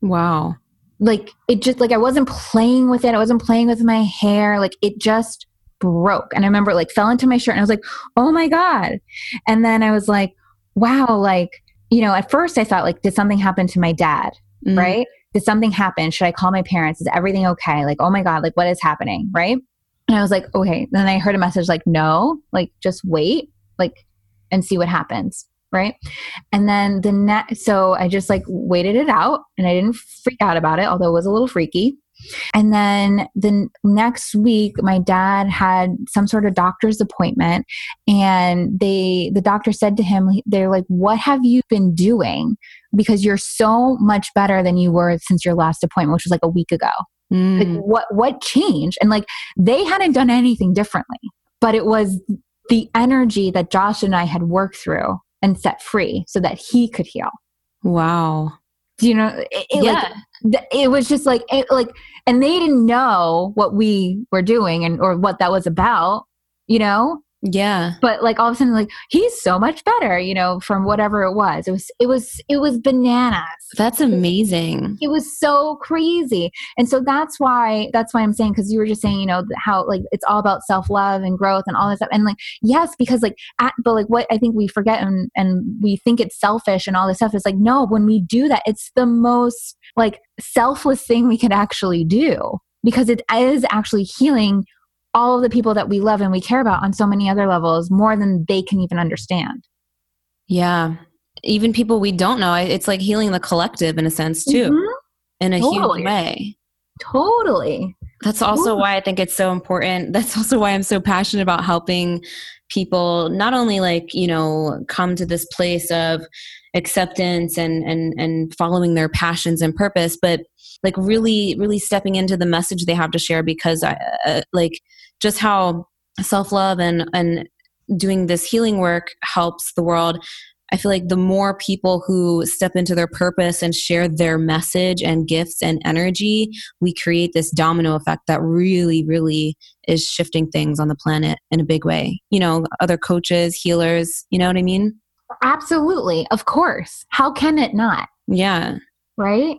Wow. Like it just, like I wasn't playing with it. I wasn't playing with my hair. Like it just broke. And I remember like fell into my shirt and I was like, oh my God. And then I was like, wow, like, you know, at first I thought like, did something happen to my dad? Mm. Right? Did something happen? Should I call my parents? Is everything okay? Like, oh my God, like what is happening? Right? And I was like, okay. Then I heard a message like, no, like just wait. Like and see what happens right and then the net so i just like waited it out and i didn't freak out about it although it was a little freaky and then the next week my dad had some sort of doctor's appointment and they the doctor said to him they're like what have you been doing because you're so much better than you were since your last appointment which was like a week ago mm. like what what changed and like they hadn't done anything differently but it was the energy that Josh and I had worked through and set free so that he could heal. Wow. Do you know? It, it yeah. Like, it was just like, it, like, and they didn't know what we were doing and or what that was about, you know? Yeah. But like all of a sudden, like he's so much better, you know, from whatever it was. It was, it was, it was bananas. That's amazing. It was so crazy. And so that's why, that's why I'm saying, cause you were just saying, you know, how like it's all about self love and growth and all this stuff. And like, yes, because like, at, but like what I think we forget and, and we think it's selfish and all this stuff is like, no, when we do that, it's the most like selfless thing we could actually do because it is actually healing all of the people that we love and we care about on so many other levels more than they can even understand. Yeah. Even people we don't know. It's like healing the collective in a sense, too, mm-hmm. in a totally. huge way. Totally. That's also totally. why I think it's so important. That's also why I'm so passionate about helping people not only like, you know, come to this place of acceptance and and and following their passions and purpose, but like really really stepping into the message they have to share because I uh, like just how self love and and doing this healing work helps the world I feel like the more people who step into their purpose and share their message and gifts and energy, we create this domino effect that really, really is shifting things on the planet in a big way. You know, other coaches, healers, you know what I mean? Absolutely. Of course. How can it not? Yeah. Right?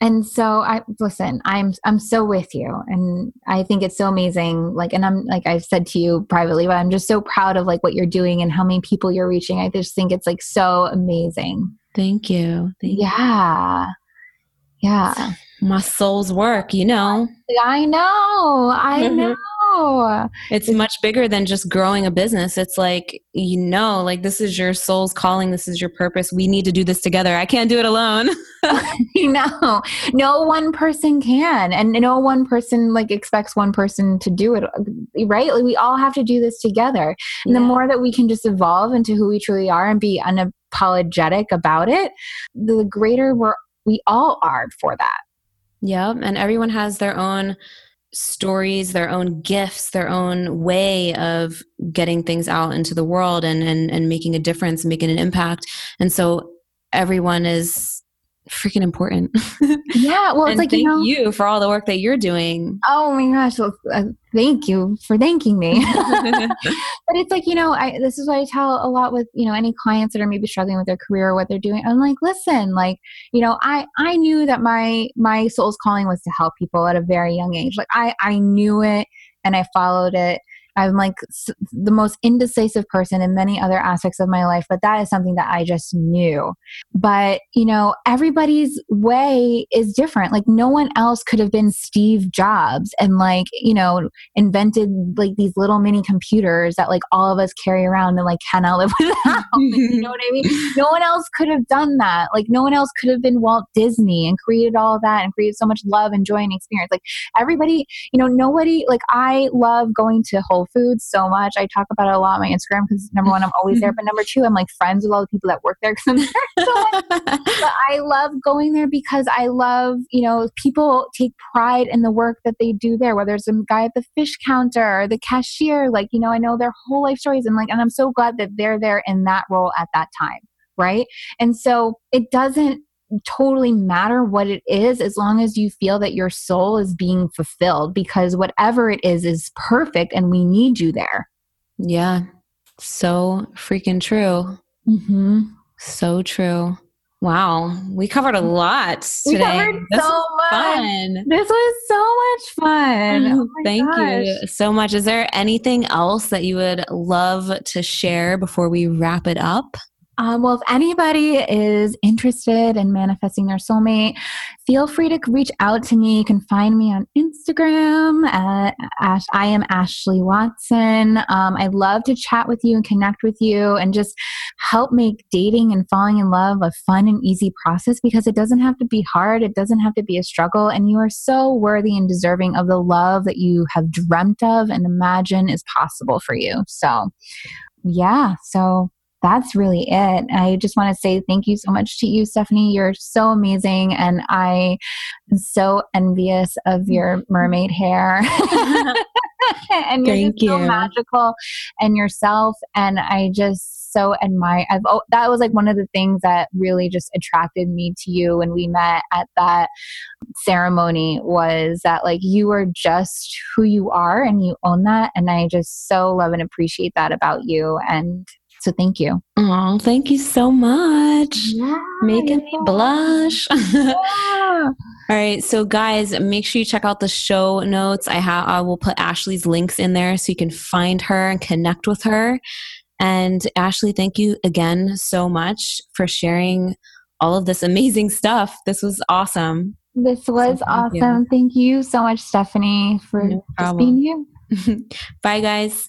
And so i listen i'm i'm so with you. And i think it's so amazing. Like and i'm like i've said to you privately but i'm just so proud of like what you're doing and how many people you're reaching. I just think it's like so amazing. Thank you. Thank yeah. You. yeah. My soul's work you know? I know. I know Oh. it's much bigger than just growing a business. It's like, you know, like this is your soul's calling, this is your purpose. We need to do this together. I can't do it alone. no, no one person can. And no one person like expects one person to do it, right? Like we all have to do this together. And yeah. the more that we can just evolve into who we truly are and be unapologetic about it, the greater we're, we all are for that. Yeah, And everyone has their own stories, their own gifts, their own way of getting things out into the world and and, and making a difference, making an impact. And so everyone is freaking important. Yeah, well, it's like thank you know. you for all the work that you're doing. Oh my gosh! Well, uh, thank you for thanking me. but it's like you know, I this is what I tell a lot with you know any clients that are maybe struggling with their career or what they're doing. I'm like, listen, like you know, I I knew that my my soul's calling was to help people at a very young age. Like I I knew it and I followed it. I'm like the most indecisive person in many other aspects of my life, but that is something that I just knew. But, you know, everybody's way is different. Like, no one else could have been Steve Jobs and, like, you know, invented like these little mini computers that like all of us carry around and like cannot live without. you know what I mean? No one else could have done that. Like, no one else could have been Walt Disney and created all that and created so much love and joy and experience. Like, everybody, you know, nobody, like, I love going to Whole Foods so much. I talk about it a lot on my Instagram because number one, I'm always there. But number two, I'm like friends with all the people that work there because I'm there so but I love going there because I love, you know, people take pride in the work that they do there, whether it's a guy at the fish counter or the cashier, like, you know, I know their whole life stories and like, and I'm so glad that they're there in that role at that time. Right. And so it doesn't totally matter what it is as long as you feel that your soul is being fulfilled because whatever it is is perfect and we need you there. yeah. So freaking true. Mm-hmm. So true. Wow. We covered a lot We today. covered This so was much. fun. This was so much fun. Oh my Thank gosh. you so much. Is there anything else that you would love to share before we wrap it up? Um, well, if anybody is interested in manifesting their soulmate, feel free to reach out to me. You can find me on Instagram at Ash. I am Ashley Watson. Um, I'd love to chat with you and connect with you and just help make dating and falling in love a fun and easy process because it doesn't have to be hard. It doesn't have to be a struggle. And you are so worthy and deserving of the love that you have dreamt of and imagine is possible for you. So, yeah. So, that's really it. I just want to say thank you so much to you, Stephanie. You're so amazing. And I am so envious of mm-hmm. your mermaid hair. and you're Thank just so magical and yourself. And I just so admire. I've oh, that was like one of the things that really just attracted me to you when we met at that ceremony was that like you are just who you are and you own that. And I just so love and appreciate that about you. And so thank you. Oh, thank you so much. Making me blush. All right, so guys, make sure you check out the show notes. I have I will put Ashley's links in there so you can find her and connect with her. And Ashley, thank you again so much for sharing all of this amazing stuff. This was awesome. This was So thank you. awesome. Thank you so much, Stephanie, for No being you. Bye guys.